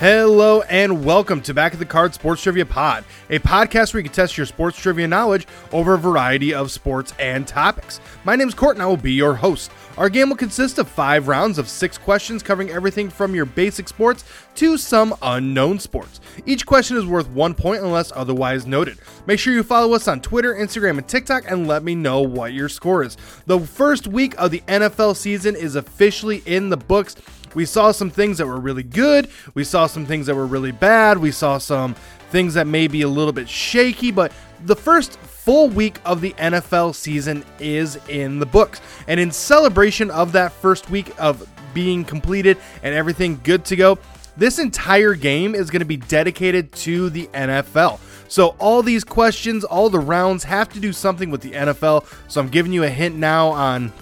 Hello and welcome to Back of the Card Sports Trivia Pod, a podcast where you can test your sports trivia knowledge over a variety of sports and topics. My name is Court and I will be your host. Our game will consist of five rounds of six questions covering everything from your basic sports to some unknown sports. Each question is worth one point unless otherwise noted. Make sure you follow us on Twitter, Instagram, and TikTok and let me know what your score is. The first week of the NFL season is officially in the books. We saw some things that were really good. We saw some things that were really bad. We saw some things that may be a little bit shaky, but the first full week of the NFL season is in the books. And in celebration of that first week of being completed and everything good to go, this entire game is going to be dedicated to the NFL. So, all these questions, all the rounds have to do something with the NFL. So, I'm giving you a hint now on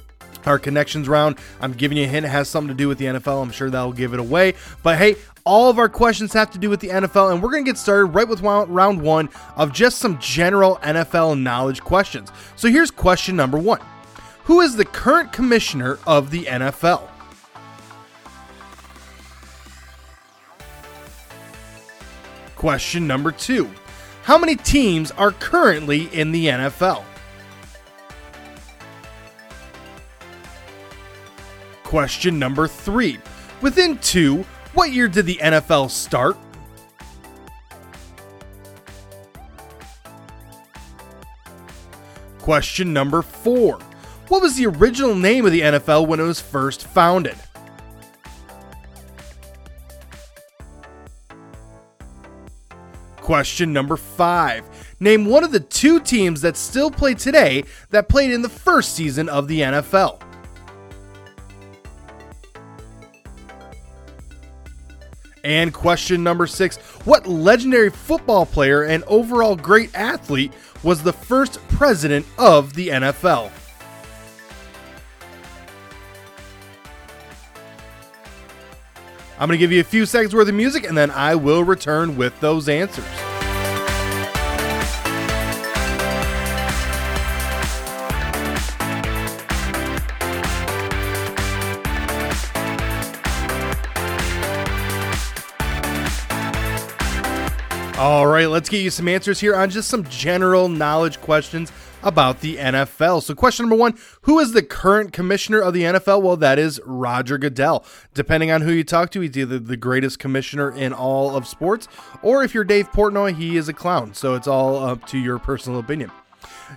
our connections round. I'm giving you a hint, it has something to do with the NFL. I'm sure that'll give it away. But hey, all of our questions have to do with the NFL, and we're going to get started right with round one of just some general NFL knowledge questions. So here's question number one Who is the current commissioner of the NFL? Question number two How many teams are currently in the NFL? Question number three. Within two, what year did the NFL start? Question number four. What was the original name of the NFL when it was first founded? Question number five. Name one of the two teams that still play today that played in the first season of the NFL. And question number six What legendary football player and overall great athlete was the first president of the NFL? I'm going to give you a few seconds worth of music and then I will return with those answers. All right, let's get you some answers here on just some general knowledge questions about the NFL. So, question number one Who is the current commissioner of the NFL? Well, that is Roger Goodell. Depending on who you talk to, he's either the greatest commissioner in all of sports, or if you're Dave Portnoy, he is a clown. So, it's all up to your personal opinion.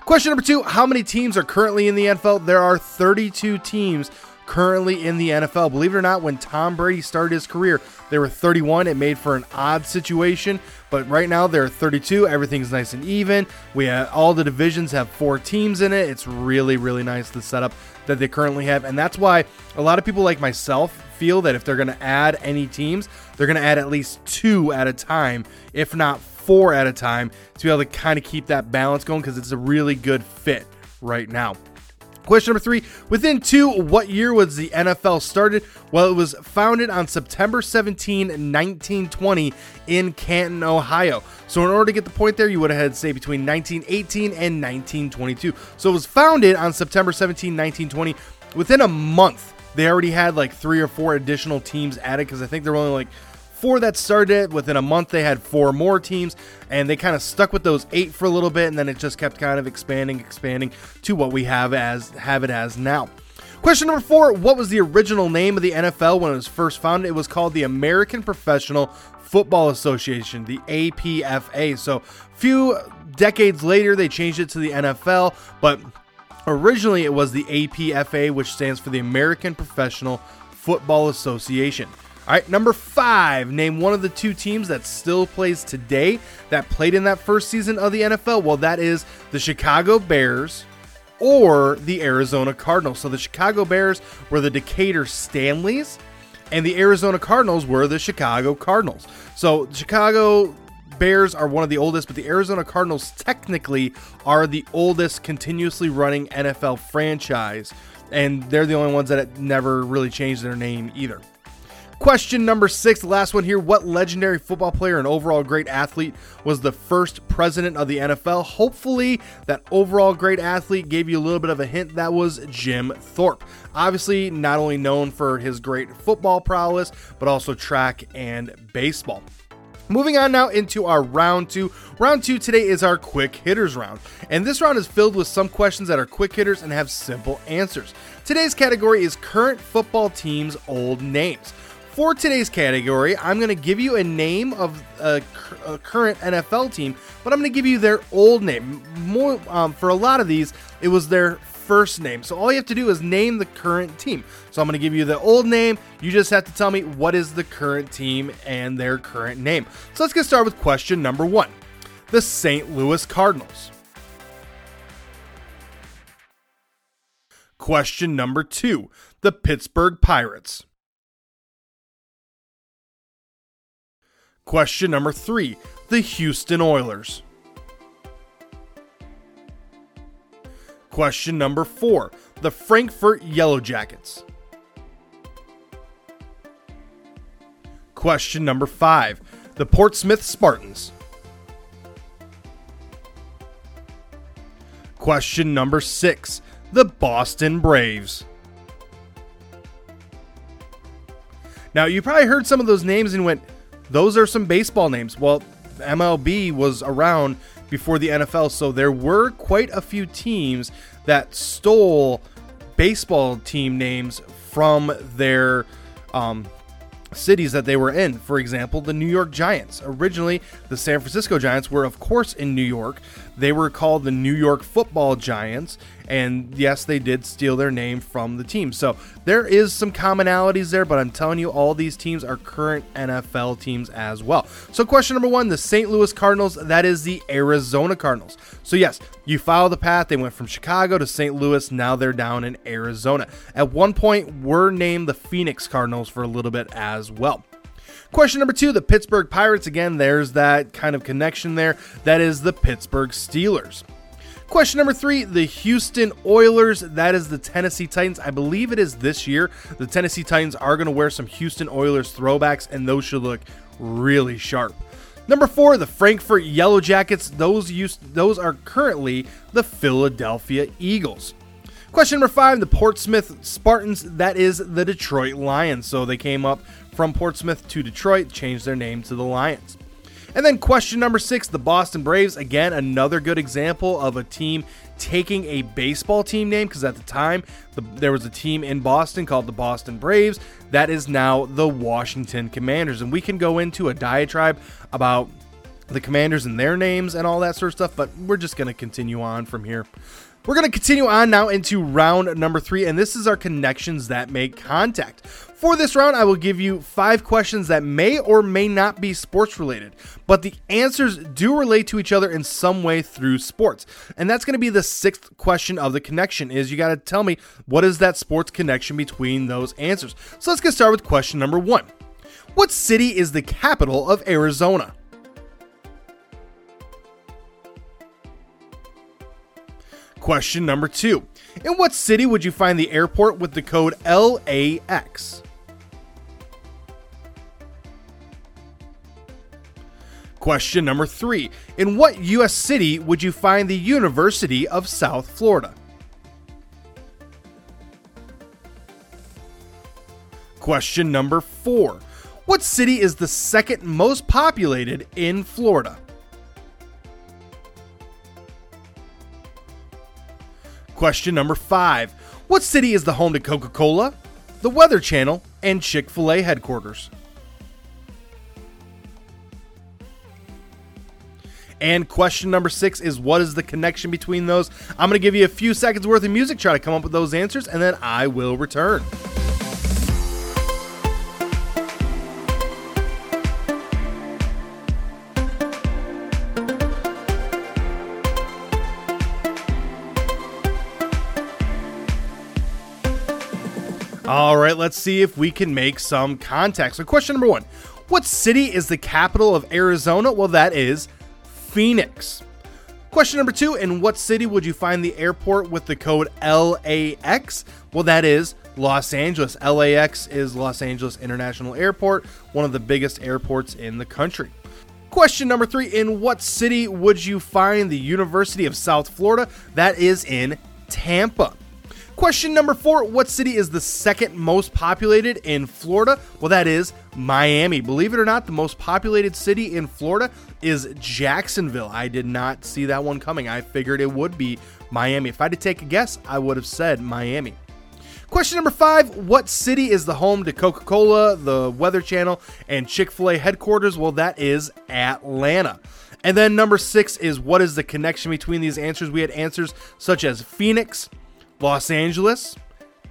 Question number two How many teams are currently in the NFL? There are 32 teams currently in the NFL. Believe it or not, when Tom Brady started his career, there were 31. It made for an odd situation, but right now there are 32. Everything's nice and even. We have all the divisions have four teams in it. It's really, really nice the setup that they currently have, and that's why a lot of people like myself feel that if they're going to add any teams, they're going to add at least two at a time, if not four at a time, to be able to kind of keep that balance going because it's a really good fit right now. Question number three Within two, what year was the NFL started? Well, it was founded on September 17, 1920, in Canton, Ohio. So, in order to get the point there, you would have had to say between 1918 and 1922. So, it was founded on September 17, 1920. Within a month, they already had like three or four additional teams added because I think there were only like four that started. it. Within a month, they had four more teams, and they kind of stuck with those eight for a little bit, and then it just kept kind of expanding, expanding to what we have as have it as now. Question number four: What was the original name of the NFL when it was first founded? It was called the American Professional Football Association, the APFA. So, few decades later, they changed it to the NFL, but originally it was the APFA, which stands for the American Professional Football Association. All right, number five. Name one of the two teams that still plays today that played in that first season of the NFL. Well, that is the Chicago Bears or the Arizona Cardinals. So the Chicago Bears were the Decatur Staleys, and the Arizona Cardinals were the Chicago Cardinals. So the Chicago Bears are one of the oldest, but the Arizona Cardinals technically are the oldest continuously running NFL franchise, and they're the only ones that never really changed their name either. Question number six, the last one here. What legendary football player and overall great athlete was the first president of the NFL? Hopefully, that overall great athlete gave you a little bit of a hint. That was Jim Thorpe. Obviously, not only known for his great football prowess, but also track and baseball. Moving on now into our round two. Round two today is our quick hitters round. And this round is filled with some questions that are quick hitters and have simple answers. Today's category is current football teams' old names. For today's category, I'm going to give you a name of a, a, current NFL team, but I'm going to give you their old name. More um, for a lot of these, it was their first name. So all you have to do is name the current team. So I'm going to give you the old name. You just have to tell me what is the current team and their current name. So let's get started with question number one the St. Louis Cardinals. Question number two the Pittsburgh Pirates. Question number three the Houston Oilers. Question number four the Frankford Yellow Jackets. Question number five the Portsmouth Spartans. Question number six the Boston Braves. Now, you probably heard some of those names and went, those are some baseball names. Well, MLB was around before the NFL. So there were quite a few teams that stole baseball team names from their um, cities that they were in. For example, the New York Giants. Originally, the San Francisco Giants were, of course, in New York. They were called the New York Football Giants, and yes, they did steal their name from the team. So there is some commonalities there, but I'm telling you, all these teams are current NFL teams as well. So, question number one the St. Louis Cardinals, that is the Arizona Cardinals. So, yes, you follow the path. They went from Chicago to St. Louis. Now they're down in Arizona. At one point, were named the Phoenix Cardinals for a little bit as well. Question number two the Pittsburgh Pirates. Again, there's that kind of connection there. That is the Pittsburgh Steelers. Question number three the Houston Oilers. That is the Tennessee Titans. I believe it is this year. The Tennessee Titans are going to wear some Houston Oilers throwbacks, and those should look really sharp. Number four, the Frankford Yellow Jackets. Those used, those are currently the Philadelphia Eagles. Question number five, the Portsmouth Spartans. That is the Detroit Lions. So they came up from Portsmouth to Detroit, changed their name to the Lions. And then question number six, the Boston Braves. Again, another good example of a team taking a baseball team name because at the time the, there was a team in Boston called the Boston Braves. That is now the Washington Commanders. And we can go into a diatribe about the commanders and their names and all that sort of stuff, but we're just going to continue on from here. We're going to continue on now into round number three, and this is our connections that make contact. For this round, I will give you five questions that may or may not be sports related, but the answers do relate to each other in some way through sports. And that's going to be the sixth question of the connection is you got to tell me what is that sports connection between those answers. So let's get started with question number one. What city is the capital of Arizona? Question number two In what city would you find the airport with the code LAX? Question number three In what U.S. city would you find the University of South Florida? Question number four What city is the second most populated in Florida? Question number five What city is the home to Coca Cola, the Weather Channel, and Chick fil A headquarters? And question number six is what is the connection between those? I'm going to give you a few seconds worth of music, try to come up with those answers, and then I will return. All right, let's see if we can make some contact. So, question number one What city is the capital of Arizona? Well, that is Phoenix. Question number two In what city would you find the airport with the code LAX? Well, that is Los Angeles. LAX is Los Angeles International Airport, one of the biggest airports in the country. Question number three In what city would you find the University of South Florida? That is in Tampa. Question number four What city is the second most populated in Florida? Well, that is Miami. Believe it or not, the most populated city in Florida is Jacksonville. I did not see that one coming. I figured it would be Miami. If I had to take a guess, I would have said Miami. Question number five What city is the home to Coca Cola, the Weather Channel, and Chick fil A headquarters? Well, that is Atlanta. And then number six is what is the connection between these answers? We had answers such as Phoenix, Los Angeles,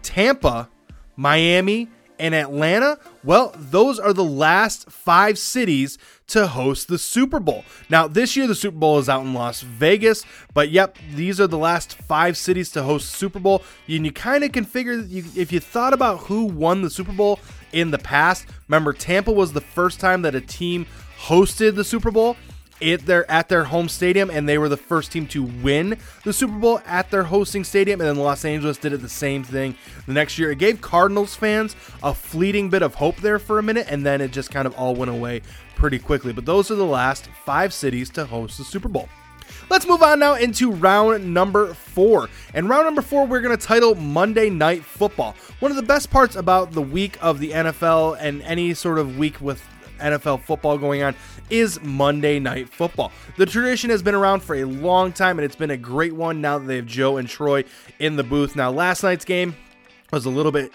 Tampa, Miami, and Atlanta, well, those are the last five cities to host the Super Bowl. Now, this year the Super Bowl is out in Las Vegas, but yep, these are the last five cities to host Super Bowl. And you kind of can figure you, if you thought about who won the Super Bowl in the past. Remember, Tampa was the first time that a team hosted the Super Bowl it they're at their home stadium and they were the first team to win the Super Bowl at their hosting stadium and then Los Angeles did it the same thing the next year. It gave Cardinals fans a fleeting bit of hope there for a minute and then it just kind of all went away pretty quickly. But those are the last 5 cities to host the Super Bowl. Let's move on now into round number four. And round number four, we're going to title Monday Night Football. One of the best parts about the week of the NFL and any sort of week with NFL football going on is Monday Night Football. The tradition has been around for a long time, and it's been a great one now that they have Joe and Troy in the booth. Now, last night's game was a little bit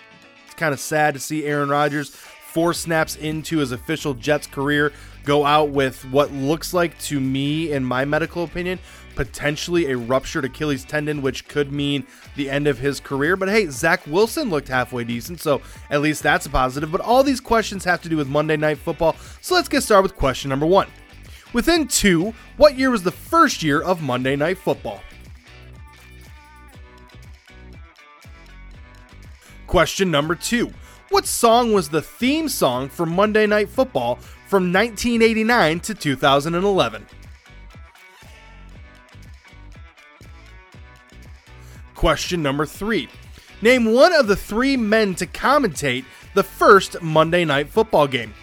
kind of sad to see Aaron Rodgers four snaps into his official Jets career go out with what looks like to me, in my medical opinion, potentially a ruptured Achilles tendon, which could mean the end of his career. But hey, Zach Wilson looked halfway decent, so at least that's a positive. But all these questions have to do with Monday Night Football, so let's get started with question number one. Within two, what year was the first year of Monday Night Football? Question number two. What song was the theme song for Monday Night Football from 1989 to 2011? Question number three. Name one of the three men to commentate the first Monday Night Football game.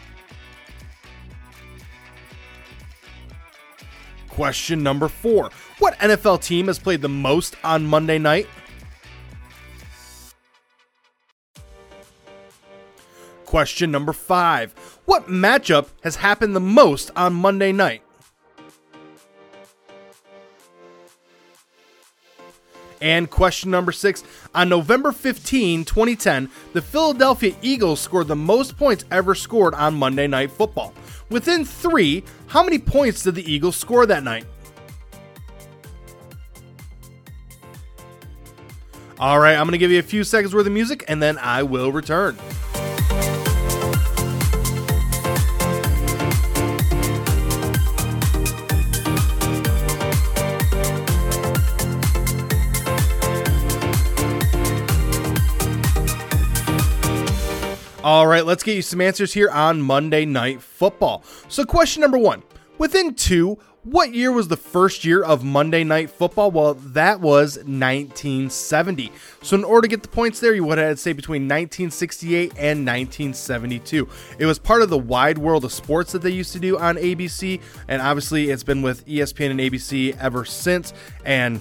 Question number four. What NFL team has played the most on Monday night? Question number five. What matchup has happened the most on Monday night? And question number six On November 15, 2010, the Philadelphia Eagles scored the most points ever scored on Monday Night Football. Within three, how many points did the Eagles score that night? All right, I'm going to give you a few seconds worth of music and then I will return. All right, let's get you some answers here on Monday Night Football. So, question number one Within two, what year was the first year of Monday Night Football? Well, that was 1970. So, in order to get the points there, you would have to say between 1968 and 1972. It was part of the Wide World of Sports that they used to do on ABC, and obviously, it's been with ESPN and ABC ever since. And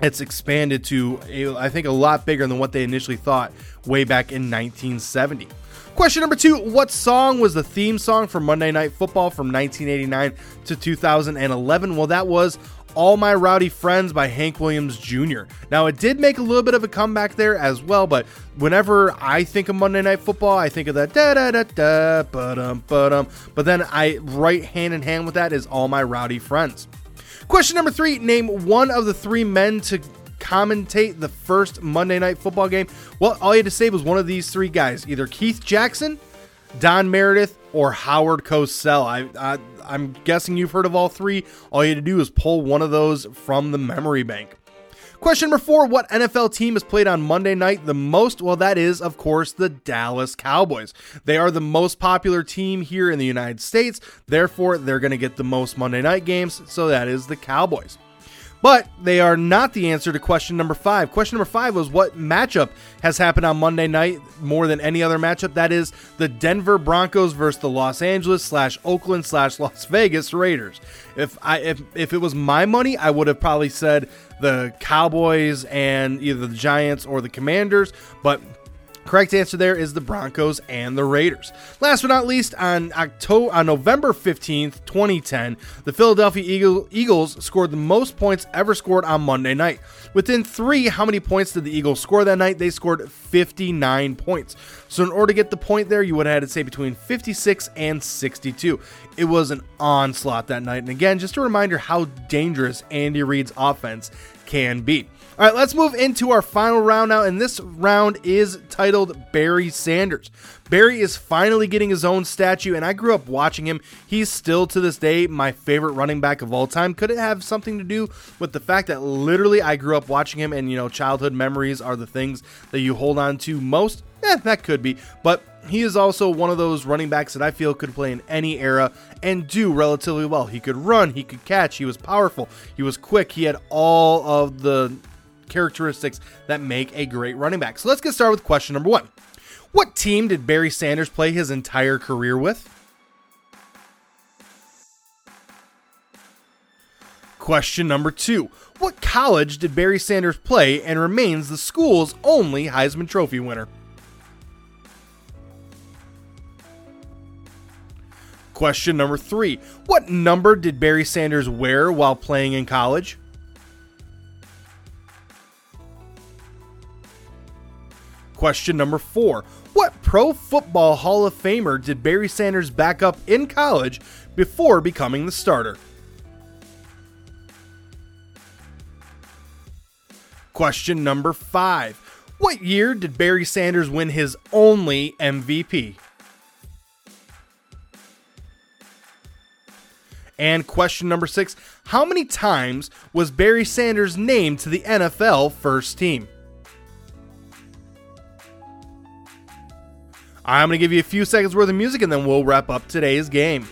it's expanded to, I think, a lot bigger than what they initially thought way back in 1970. Question number two What song was the theme song for Monday Night Football from 1989 to 2011? Well, that was All My Rowdy Friends by Hank Williams Jr. Now, it did make a little bit of a comeback there as well, but whenever I think of Monday Night Football, I think of that da da da da ba dum ba dum. But then I, right hand in hand with that is All My Rowdy Friends. Question number three Name one of the three men to commentate the first Monday Night Football game? Well, all you had to say was one of these three guys either Keith Jackson, Don Meredith, or Howard Cosell. I, I, I'm guessing you've heard of all three. All you had to do is pull one of those from the memory bank. Question number four What NFL team has played on Monday night the most? Well, that is, of course, the Dallas Cowboys. They are the most popular team here in the United States. Therefore, they're going to get the most Monday night games. So that is the Cowboys. But they are not the answer to question number five. Question number five was what matchup has happened on Monday night more than any other matchup? That is the Denver Broncos versus the Los Angeles slash Oakland slash Las Vegas Raiders. If I if, if it was my money, I would have probably said the Cowboys and either the Giants or the Commanders, but Correct answer there is the Broncos and the Raiders. Last but not least, on October on November 15th, 2010, the Philadelphia Eagle, Eagles scored the most points ever scored on Monday night. Within 3, how many points did the Eagles score that night? They scored 59 points. So in order to get the point there, you would have had to say between 56 and 62. It was an onslaught that night. And again, just a reminder how dangerous Andy Reid's offense can be. All right, let's move into our final round now, and this round is titled Barry Sanders. Barry is finally getting his own statue, and I grew up watching him. He's still to this day my favorite running back of all time. Could it have something to do with the fact that literally I grew up watching him, and you know, childhood memories are the things that you hold on to most? Eh, that could be, but he is also one of those running backs that I feel could play in any era and do relatively well. He could run, he could catch, he was powerful, he was quick, he had all of the characteristics that make a great running back. So let's get started with question number one. What team did Barry Sanders play his entire career with? Question number two. What college did Barry Sanders play and remains the school's only Heisman Trophy winner? Question number three. What number did Barry Sanders wear while playing in college? Question number four What Pro Football Hall of Famer did Barry Sanders back up in college before becoming the starter? Question number five What year did Barry Sanders win his only MVP? And question number six How many times was Barry Sanders named to the NFL first team? I'm going to give you a few seconds worth of music and then we'll wrap up today's game.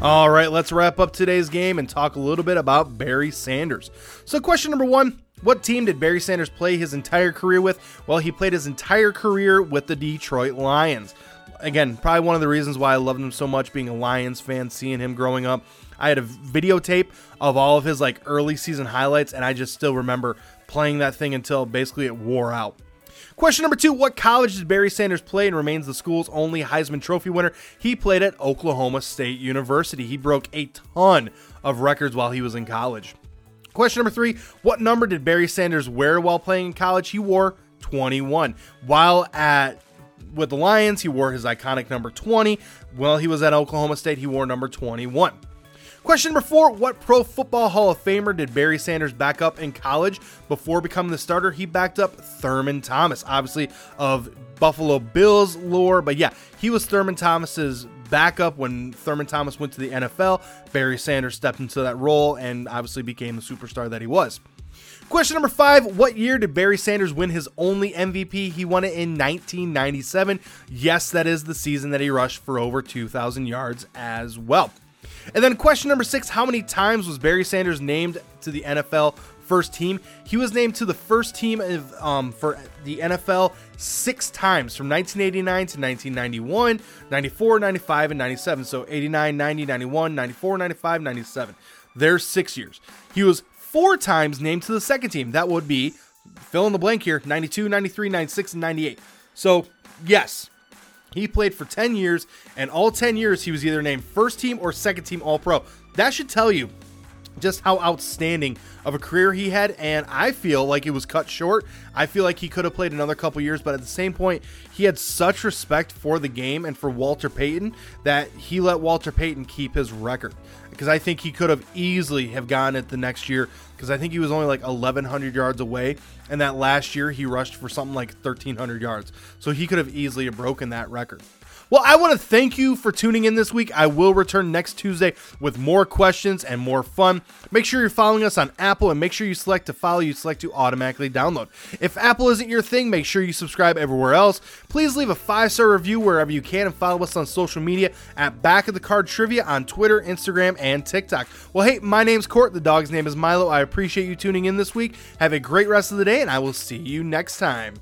All right, let's wrap up today's game and talk a little bit about Barry Sanders. So, question number one What team did Barry Sanders play his entire career with? Well, he played his entire career with the Detroit Lions again, probably one of the reasons why I loved him so much being a Lions fan, seeing him growing up. I had a videotape of all of his like early season highlights, and I just still remember playing that thing until basically it wore out. Question number two What college did Barry Sanders play and remains the school's only Heisman Trophy winner? He played at Oklahoma State University. He broke a ton of records while he was in college. Question number three What number did Barry Sanders wear while playing in college? He wore 21. While at with the Lions, he wore his iconic number 20. While he was at Oklahoma State, he wore number 21. Question number four What Pro Football Hall of Famer did Barry Sanders back up in college before becoming the starter? He backed up Thurman Thomas, obviously of Buffalo Bills lore, but yeah, he was Thurman Thomas's backup when Thurman Thomas went to the NFL. Barry Sanders stepped into that role and obviously became the superstar that he was. Question number five What year did Barry Sanders win his only MVP? He won it in 1997. Yes, that is the season that he rushed for over 2,000 yards as well. And then question number six How many times was Barry Sanders named to the NFL first team? He was named to the first team of, um, for the NFL six times from 1989 to 1991, 94, 95, and 97. So 89, 90, 91, 94, 95, 97. There's six years. He was four times named to the second team. That would be fill in the blank here 92, 93, 96, and 98. So, yes, he played for 10 years, and all 10 years he was either named first team or second team All Pro. That should tell you just how outstanding of a career he had and I feel like it was cut short. I feel like he could have played another couple years, but at the same point, he had such respect for the game and for Walter Payton that he let Walter Payton keep his record because I think he could have easily have gone it the next year because I think he was only like 1100 yards away and that last year he rushed for something like 1300 yards. So he could have easily have broken that record. Well, I want to thank you for tuning in this week. I will return next Tuesday with more questions and more fun. Make sure you're following us on Apple and make sure you select to follow, you select to automatically download. If Apple isn't your thing, make sure you subscribe everywhere else. Please leave a five star review wherever you can and follow us on social media at Back of the Card Trivia on Twitter, Instagram, and TikTok. Well, hey, my name's Court. The dog's name is Milo. I appreciate you tuning in this week. Have a great rest of the day, and I will see you next time.